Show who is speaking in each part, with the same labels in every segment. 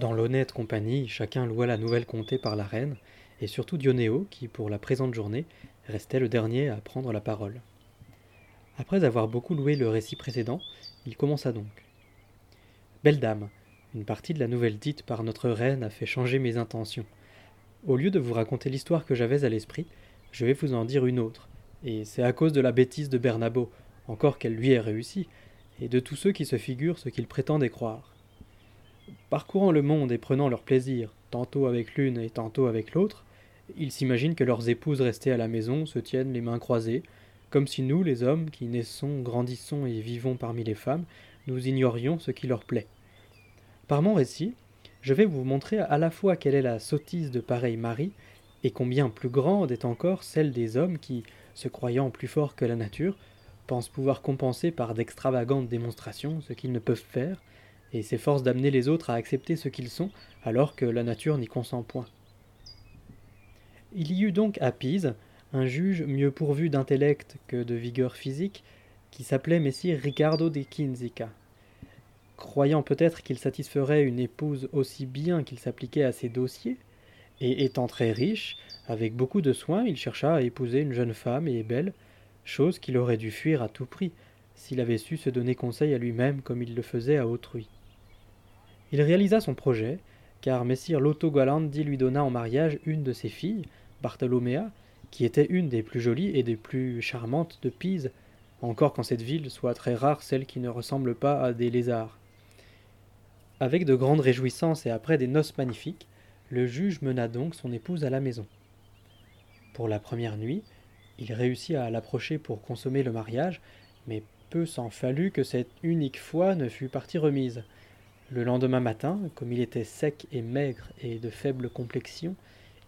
Speaker 1: Dans l'honnête compagnie, chacun loua la nouvelle contée par la reine, et surtout Dionéo, qui, pour la présente journée, restait le dernier à prendre la parole. Après avoir beaucoup loué le récit précédent, il commença donc. Belle dame, une partie de la nouvelle dite par notre reine a fait changer mes intentions. Au lieu de vous raconter l'histoire que j'avais à l'esprit, je vais vous en dire une autre, et c'est à cause de la bêtise de Bernabo, encore qu'elle lui ait réussi, et de tous ceux qui se figurent ce qu'ils prétendent croire. Parcourant le monde et prenant leur plaisir, tantôt avec l'une et tantôt avec l'autre, ils s'imaginent que leurs épouses restées à la maison se tiennent les mains croisées, comme si nous, les hommes, qui naissons, grandissons et vivons parmi les femmes, nous ignorions ce qui leur plaît. Par mon récit, je vais vous montrer à la fois quelle est la sottise de pareil mari, et combien plus grande est encore celle des hommes qui, se croyant plus forts que la nature, pensent pouvoir compenser par d'extravagantes démonstrations ce qu'ils ne peuvent faire, et s'efforcent d'amener les autres à accepter ce qu'ils sont, alors que la nature n'y consent point. Il y eut donc à Pise un juge mieux pourvu d'intellect que de vigueur physique, qui s'appelait Messire Ricardo de Quinzica. Croyant peut-être qu'il satisferait une épouse aussi bien qu'il s'appliquait à ses dossiers, et étant très riche, avec beaucoup de soin, il chercha à épouser une jeune femme et belle, chose qu'il aurait dû fuir à tout prix, s'il avait su se donner conseil à lui-même comme il le faisait à autrui. Il réalisa son projet, car Messire Lotto Galandi lui donna en mariage une de ses filles, Bartholoméa, qui était une des plus jolies et des plus charmantes de Pise, encore qu'en cette ville soit très rare celle qui ne ressemble pas à des lézards. Avec de grandes réjouissances et après des noces magnifiques, le juge mena donc son épouse à la maison. Pour la première nuit, il réussit à l'approcher pour consommer le mariage, mais peu s'en fallut que cette unique fois ne fût partie remise. Le lendemain matin, comme il était sec et maigre et de faible complexion,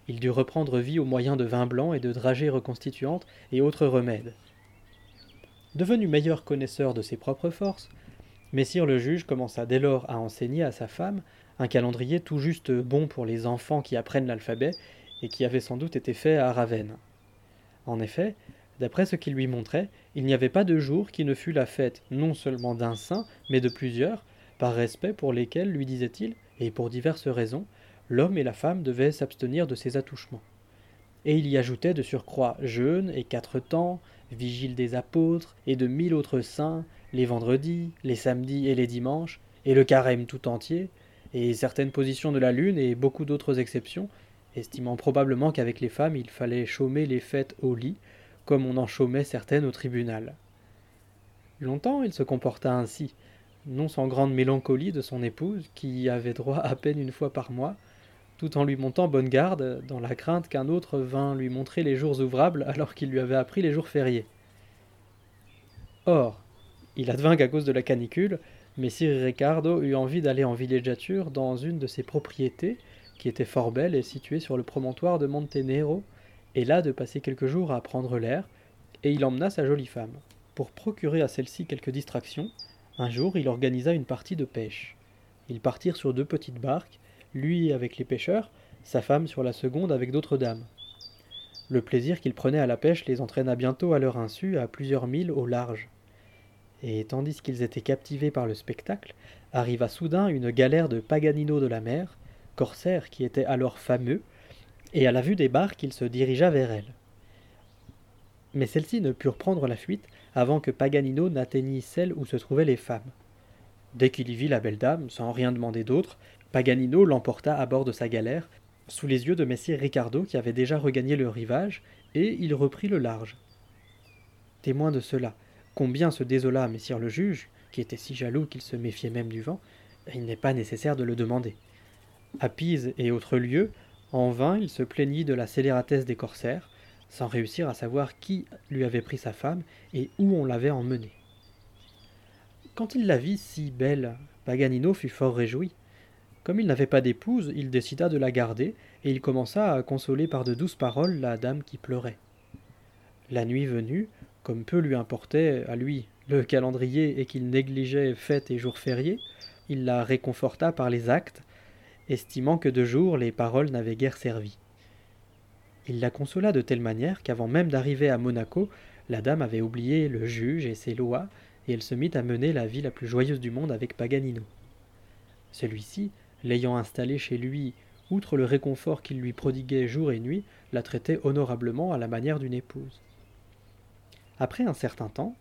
Speaker 1: il dut reprendre vie au moyen de vin blanc et de dragées reconstituantes et autres remèdes. Devenu meilleur connaisseur de ses propres forces, Messire le juge commença dès lors à enseigner à sa femme un calendrier tout juste bon pour les enfants qui apprennent l'alphabet et qui avait sans doute été fait à Ravenne. En effet, d'après ce qu'il lui montrait, il n'y avait pas de jour qui ne fût la fête non seulement d'un saint, mais de plusieurs, par respect pour lesquels, lui disait-il, et pour diverses raisons, l'homme et la femme devaient s'abstenir de ces attouchements. Et il y ajoutait de surcroît jeûne et quatre temps, vigile des apôtres, et de mille autres saints, les vendredis, les samedis et les dimanches, et le carême tout entier, et certaines positions de la lune et beaucoup d'autres exceptions, estimant probablement qu'avec les femmes il fallait chômer les fêtes au lit, comme on en chômait certaines au tribunal. Longtemps il se comporta ainsi, non sans grande mélancolie de son épouse, qui y avait droit à peine une fois par mois, tout en lui montant bonne garde, dans la crainte qu'un autre vînt lui montrer les jours ouvrables alors qu'il lui avait appris les jours fériés. Or, il advint qu'à cause de la canicule, Messire Ricardo eut envie d'aller en villégiature dans une de ses propriétés, qui était fort belle et située sur le promontoire de Montenero, et là de passer quelques jours à prendre l'air, et il emmena sa jolie femme. Pour procurer à celle-ci quelques distractions, un jour il organisa une partie de pêche. Ils partirent sur deux petites barques, lui avec les pêcheurs, sa femme sur la seconde avec d'autres dames. Le plaisir qu'ils prenaient à la pêche les entraîna bientôt à leur insu à plusieurs milles au large. Et tandis qu'ils étaient captivés par le spectacle, arriva soudain une galère de Paganino de la mer, corsaire qui était alors fameux, et à la vue des barques il se dirigea vers elles. Mais celles-ci ne purent prendre la fuite avant que Paganino n'atteignît celle où se trouvaient les femmes. Dès qu'il y vit la belle dame, sans rien demander d'autre, Paganino l'emporta à bord de sa galère, sous les yeux de Messire Ricardo qui avait déjà regagné le rivage, et il reprit le large. Témoin de cela, combien se désola Messire le juge, qui était si jaloux qu'il se méfiait même du vent, il n'est pas nécessaire de le demander. À Pise et autres lieux, en vain il se plaignit de la scélératesse des corsaires, sans réussir à savoir qui lui avait pris sa femme et où on l'avait emmenée. Quand il la vit si belle, Paganino fut fort réjoui. Comme il n'avait pas d'épouse, il décida de la garder, et il commença à consoler par de douces paroles la dame qui pleurait. La nuit venue, comme peu lui importait à lui le calendrier et qu'il négligeait fêtes et jours fériés, il la réconforta par les actes, estimant que de jour les paroles n'avaient guère servi. Il la consola de telle manière qu'avant même d'arriver à Monaco, la dame avait oublié le juge et ses lois, et elle se mit à mener la vie la plus joyeuse du monde avec Paganino. Celui-ci, L'ayant installée chez lui, outre le réconfort qu'il lui prodiguait jour et nuit, la traitait honorablement à la manière d'une épouse. Après un certain temps,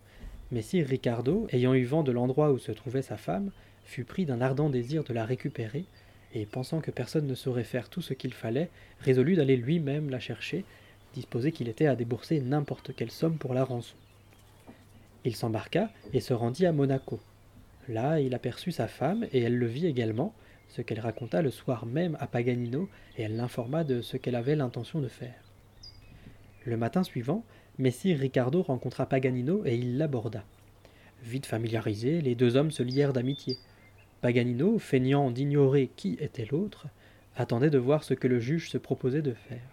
Speaker 1: Messire Ricardo, ayant eu vent de l'endroit où se trouvait sa femme, fut pris d'un ardent désir de la récupérer, et pensant que personne ne saurait faire tout ce qu'il fallait, résolut d'aller lui-même la chercher, disposé qu'il était à débourser n'importe quelle somme pour la rançon. Il s'embarqua et se rendit à Monaco. Là, il aperçut sa femme, et elle le vit également, ce qu'elle raconta le soir même à Paganino, et elle l'informa de ce qu'elle avait l'intention de faire. Le matin suivant, Messire Ricardo rencontra Paganino et il l'aborda. Vite familiarisés, les deux hommes se lièrent d'amitié. Paganino, feignant d'ignorer qui était l'autre, attendait de voir ce que le juge se proposait de faire.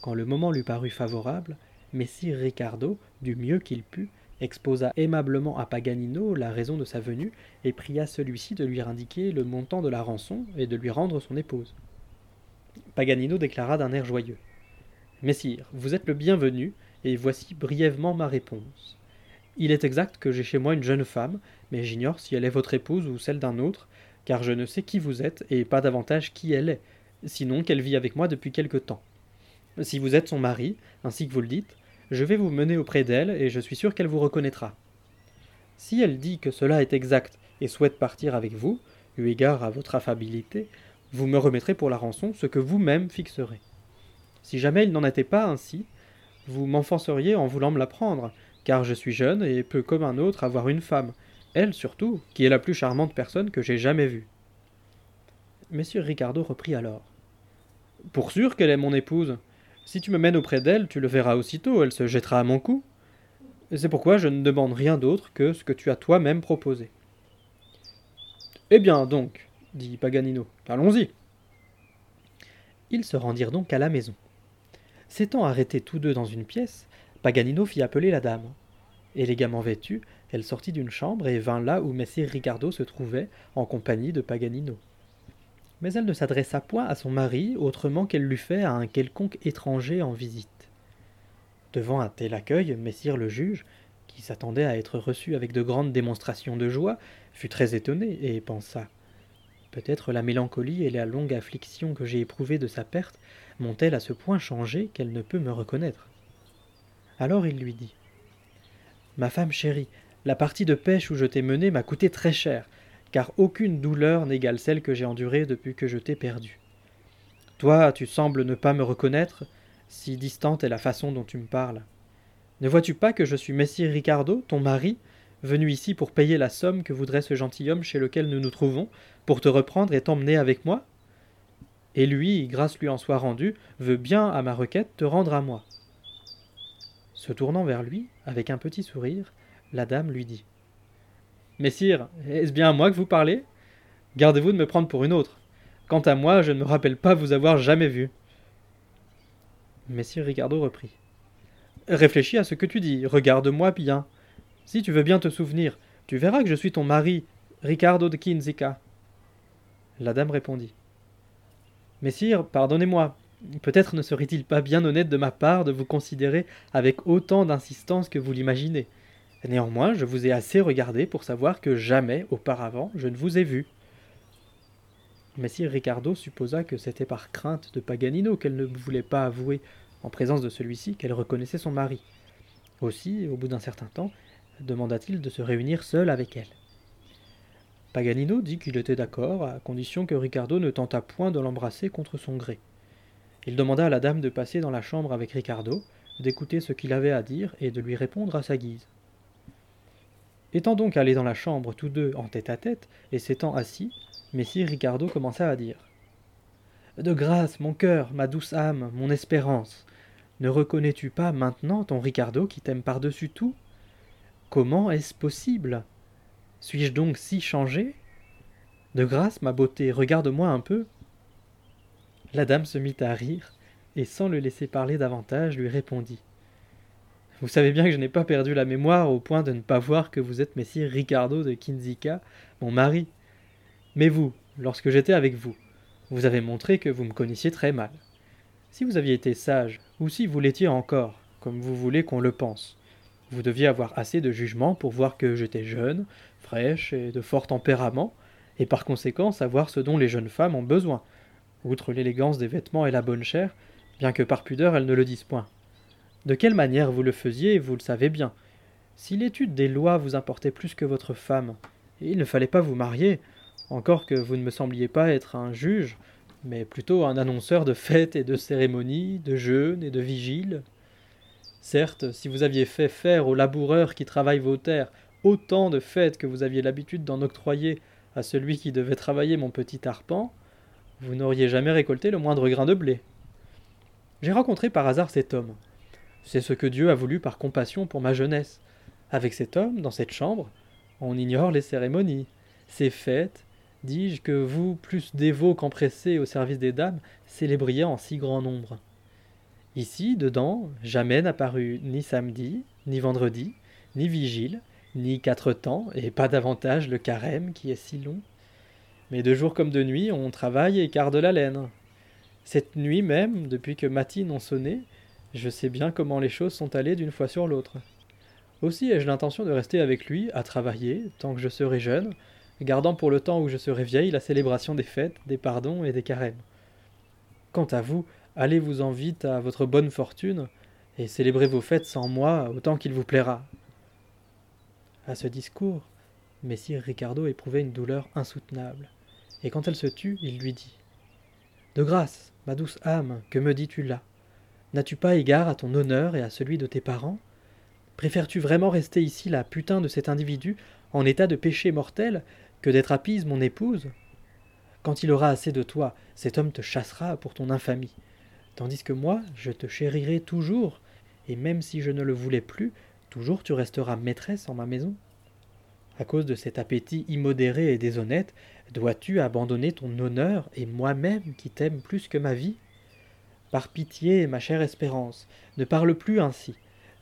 Speaker 1: Quand le moment lui parut favorable, Messire Ricardo, du mieux qu'il put, exposa aimablement à Paganino la raison de sa venue et pria celui-ci de lui indiquer le montant de la rançon et de lui rendre son épouse. Paganino déclara d'un air joyeux. Messire, vous êtes le bienvenu, et voici brièvement ma réponse. Il est exact que j'ai chez moi une jeune femme, mais j'ignore si elle est votre épouse ou celle d'un autre, car je ne sais qui vous êtes, et pas davantage qui elle est, sinon qu'elle vit avec moi depuis quelque temps. Si vous êtes son mari, ainsi que vous le dites, je vais vous mener auprès d'elle et je suis sûr qu'elle vous reconnaîtra. Si elle dit que cela est exact et souhaite partir avec vous, eu égard à votre affabilité, vous me remettrez pour la rançon ce que vous-même fixerez. Si jamais il n'en était pas ainsi, vous m'enfonceriez en voulant me la prendre, car je suis jeune et peux comme un autre avoir une femme, elle surtout, qui est la plus charmante personne que j'ai jamais vue. Monsieur Ricardo reprit alors. Pour sûr qu'elle est mon épouse, si tu me mènes auprès d'elle, tu le verras aussitôt, elle se jettera à mon cou. C'est pourquoi je ne demande rien d'autre que ce que tu as toi-même proposé. Eh bien donc, dit Paganino, allons-y. Ils se rendirent donc à la maison. S'étant arrêtés tous deux dans une pièce, Paganino fit appeler la dame. Élégamment vêtue, elle sortit d'une chambre et vint là où Messire Ricardo se trouvait, en compagnie de Paganino mais elle ne s'adressa point à son mari autrement qu'elle l'eût fait à un quelconque étranger en visite. Devant un tel accueil, Messire le juge, qui s'attendait à être reçu avec de grandes démonstrations de joie, fut très étonné et pensa Peut-être la mélancolie et la longue affliction que j'ai éprouvée de sa perte m'ont-elles à ce point changé qu'elle ne peut me reconnaître? Alors il lui dit Ma femme chérie, la partie de pêche où je t'ai menée m'a coûté très cher, car aucune douleur n'égale celle que j'ai endurée depuis que je t'ai perdu. Toi, tu sembles ne pas me reconnaître, si distante est la façon dont tu me parles. Ne vois-tu pas que je suis Messire Ricardo, ton mari, venu ici pour payer la somme que voudrait ce gentilhomme chez lequel nous nous trouvons, pour te reprendre et t'emmener avec moi? Et lui, grâce lui en soit rendue, veut bien, à ma requête, te rendre à moi. Se tournant vers lui, avec un petit sourire, la dame lui dit Messire, est-ce bien à moi que vous parlez? Gardez-vous de me prendre pour une autre. Quant à moi, je ne me rappelle pas vous avoir jamais vu. Messire Ricardo reprit. Réfléchis à ce que tu dis, regarde-moi bien. Si tu veux bien te souvenir, tu verras que je suis ton mari, Ricardo de Kinzica. La dame répondit. Messire, pardonnez-moi. Peut-être ne serait-il pas bien honnête de ma part de vous considérer avec autant d'insistance que vous l'imaginez. Néanmoins, je vous ai assez regardé pour savoir que jamais auparavant je ne vous ai vu. Messire Ricardo supposa que c'était par crainte de Paganino qu'elle ne voulait pas avouer, en présence de celui-ci, qu'elle reconnaissait son mari. Aussi, au bout d'un certain temps, demanda-t-il de se réunir seul avec elle. Paganino dit qu'il était d'accord, à condition que Ricardo ne tentât point de l'embrasser contre son gré. Il demanda à la dame de passer dans la chambre avec Ricardo, d'écouter ce qu'il avait à dire et de lui répondre à sa guise. Étant donc allés dans la chambre tous deux en tête à tête, et s'étant assis, Messire Ricardo commença à dire De grâce, mon cœur, ma douce âme, mon espérance, ne reconnais-tu pas maintenant ton Ricardo qui t'aime par-dessus tout? Comment est-ce possible? Suis-je donc si changé? De grâce, ma beauté, regarde-moi un peu. La dame se mit à rire, et sans le laisser parler davantage, lui répondit vous savez bien que je n'ai pas perdu la mémoire au point de ne pas voir que vous êtes Messire Ricardo de Kinzika, mon mari. Mais vous, lorsque j'étais avec vous, vous avez montré que vous me connaissiez très mal. Si vous aviez été sage, ou si vous l'étiez encore, comme vous voulez qu'on le pense, vous deviez avoir assez de jugement pour voir que j'étais jeune, fraîche et de fort tempérament, et par conséquent savoir ce dont les jeunes femmes ont besoin, outre l'élégance des vêtements et la bonne chair, bien que par pudeur elles ne le disent point. De quelle manière vous le faisiez, vous le savez bien. Si l'étude des lois vous importait plus que votre femme, il ne fallait pas vous marier, encore que vous ne me sembliez pas être un juge, mais plutôt un annonceur de fêtes et de cérémonies, de jeûnes et de vigiles. Certes, si vous aviez fait faire aux laboureurs qui travaillent vos terres autant de fêtes que vous aviez l'habitude d'en octroyer à celui qui devait travailler mon petit arpent, vous n'auriez jamais récolté le moindre grain de blé. J'ai rencontré par hasard cet homme. C'est ce que Dieu a voulu par compassion pour ma jeunesse. Avec cet homme, dans cette chambre, on ignore les cérémonies, ces fêtes, dis-je, que vous, plus dévots qu'empressés au service des dames, célébriez en si grand nombre. Ici, dedans, jamais n'a paru ni samedi, ni vendredi, ni vigile, ni quatre temps, et pas davantage le carême qui est si long. Mais de jour comme de nuit, on travaille et garde la laine. Cette nuit même, depuis que matines ont sonné, je sais bien comment les choses sont allées d'une fois sur l'autre. Aussi ai-je l'intention de rester avec lui, à travailler, tant que je serai jeune, gardant pour le temps où je serai vieille la célébration des fêtes, des pardons et des carèmes. Quant à vous, allez-vous-en vite à votre bonne fortune, et célébrez vos fêtes sans moi autant qu'il vous plaira. À ce discours, Messire Ricardo éprouvait une douleur insoutenable, et quand elle se tut, il lui dit De grâce, ma douce âme, que me dis-tu là? N'as-tu pas égard à ton honneur et à celui de tes parents? Préfères-tu vraiment rester ici la putain de cet individu en état de péché mortel que d'être Apise mon épouse? Quand il aura assez de toi, cet homme te chassera pour ton infamie, tandis que moi, je te chérirai toujours, et même si je ne le voulais plus, toujours tu resteras maîtresse en ma maison. À cause de cet appétit immodéré et déshonnête, dois-tu abandonner ton honneur et moi-même qui t'aime plus que ma vie? Par pitié, ma chère Espérance, ne parle plus ainsi.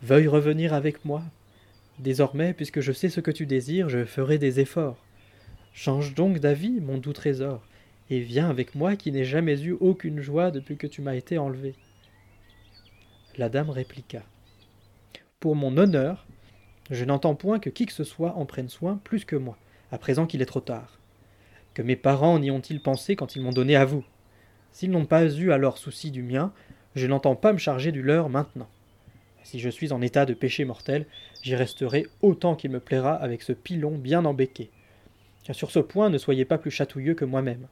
Speaker 1: Veuille revenir avec moi. Désormais, puisque je sais ce que tu désires, je ferai des efforts. Change donc d'avis, mon doux trésor, et viens avec moi qui n'ai jamais eu aucune joie depuis que tu m'as été enlevé. La dame répliqua. Pour mon honneur, je n'entends point que qui que ce soit en prenne soin plus que moi, à présent qu'il est trop tard. Que mes parents n'y ont-ils pensé quand ils m'ont donné à vous? S'ils n'ont pas eu alors souci du mien, je n'entends pas me charger du leur maintenant. Si je suis en état de péché mortel, j'y resterai autant qu'il me plaira avec ce pilon bien embêqué sur ce point ne soyez pas plus chatouilleux que moi-même.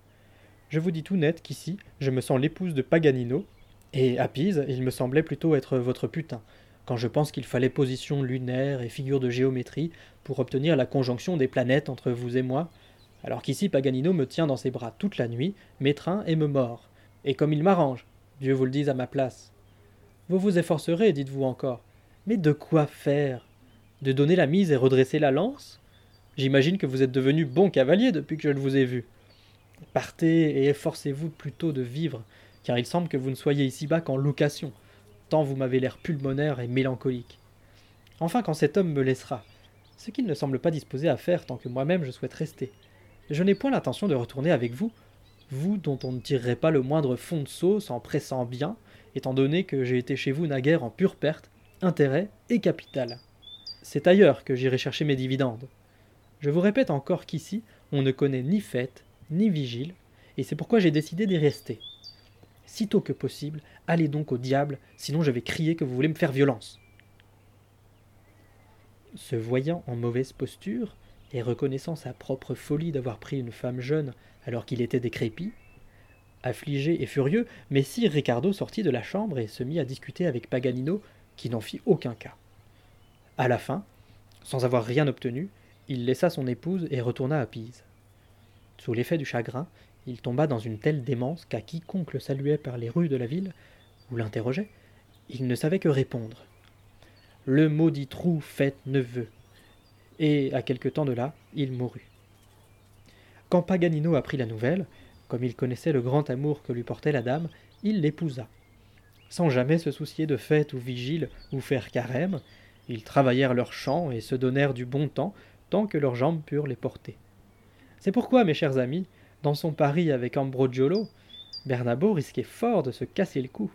Speaker 1: Je vous dis tout net qu'ici, je me sens l'épouse de Paganino, et à Pise, il me semblait plutôt être votre putain, quand je pense qu'il fallait position lunaire et figure de géométrie pour obtenir la conjonction des planètes entre vous et moi, alors qu'ici Paganino me tient dans ses bras toute la nuit, m'étreint et me mord, et comme il m'arrange, Dieu vous le dise à ma place. Vous vous efforcerez, dites-vous encore. Mais de quoi faire? De donner la mise et redresser la lance? J'imagine que vous êtes devenu bon cavalier depuis que je ne vous ai vu. Partez et efforcez-vous plutôt de vivre, car il semble que vous ne soyez ici-bas qu'en location, tant vous m'avez l'air pulmonaire et mélancolique. Enfin, quand cet homme me laissera, ce qu'il ne semble pas disposé à faire tant que moi-même je souhaite rester, je n'ai point l'intention de retourner avec vous, vous dont on ne tirerait pas le moindre fond de sauce en pressant bien, étant donné que j'ai été chez vous naguère en pure perte, intérêt et capital. C'est ailleurs que j'irai chercher mes dividendes. Je vous répète encore qu'ici, on ne connaît ni fête, ni vigile, et c'est pourquoi j'ai décidé d'y rester. Sitôt que possible, allez donc au diable, sinon je vais crier que vous voulez me faire violence. Se voyant en mauvaise posture, et reconnaissant sa propre folie d'avoir pris une femme jeune alors qu'il était décrépit, affligé et furieux, Messire Ricardo sortit de la chambre et se mit à discuter avec Paganino, qui n'en fit aucun cas. À la fin, sans avoir rien obtenu, il laissa son épouse et retourna à Pise. Sous l'effet du chagrin, il tomba dans une telle démence qu'à quiconque le saluait par les rues de la ville, ou l'interrogeait, il ne savait que répondre. Le maudit trou fait neveu. Et, à quelque temps de là, il mourut. Quand Paganino apprit la nouvelle, comme il connaissait le grand amour que lui portait la dame, il l'épousa. Sans jamais se soucier de fête ou vigile ou faire carême, ils travaillèrent leurs champs et se donnèrent du bon temps tant que leurs jambes purent les porter. C'est pourquoi, mes chers amis, dans son pari avec Ambroggiolo, Bernabo risquait fort de se casser le cou.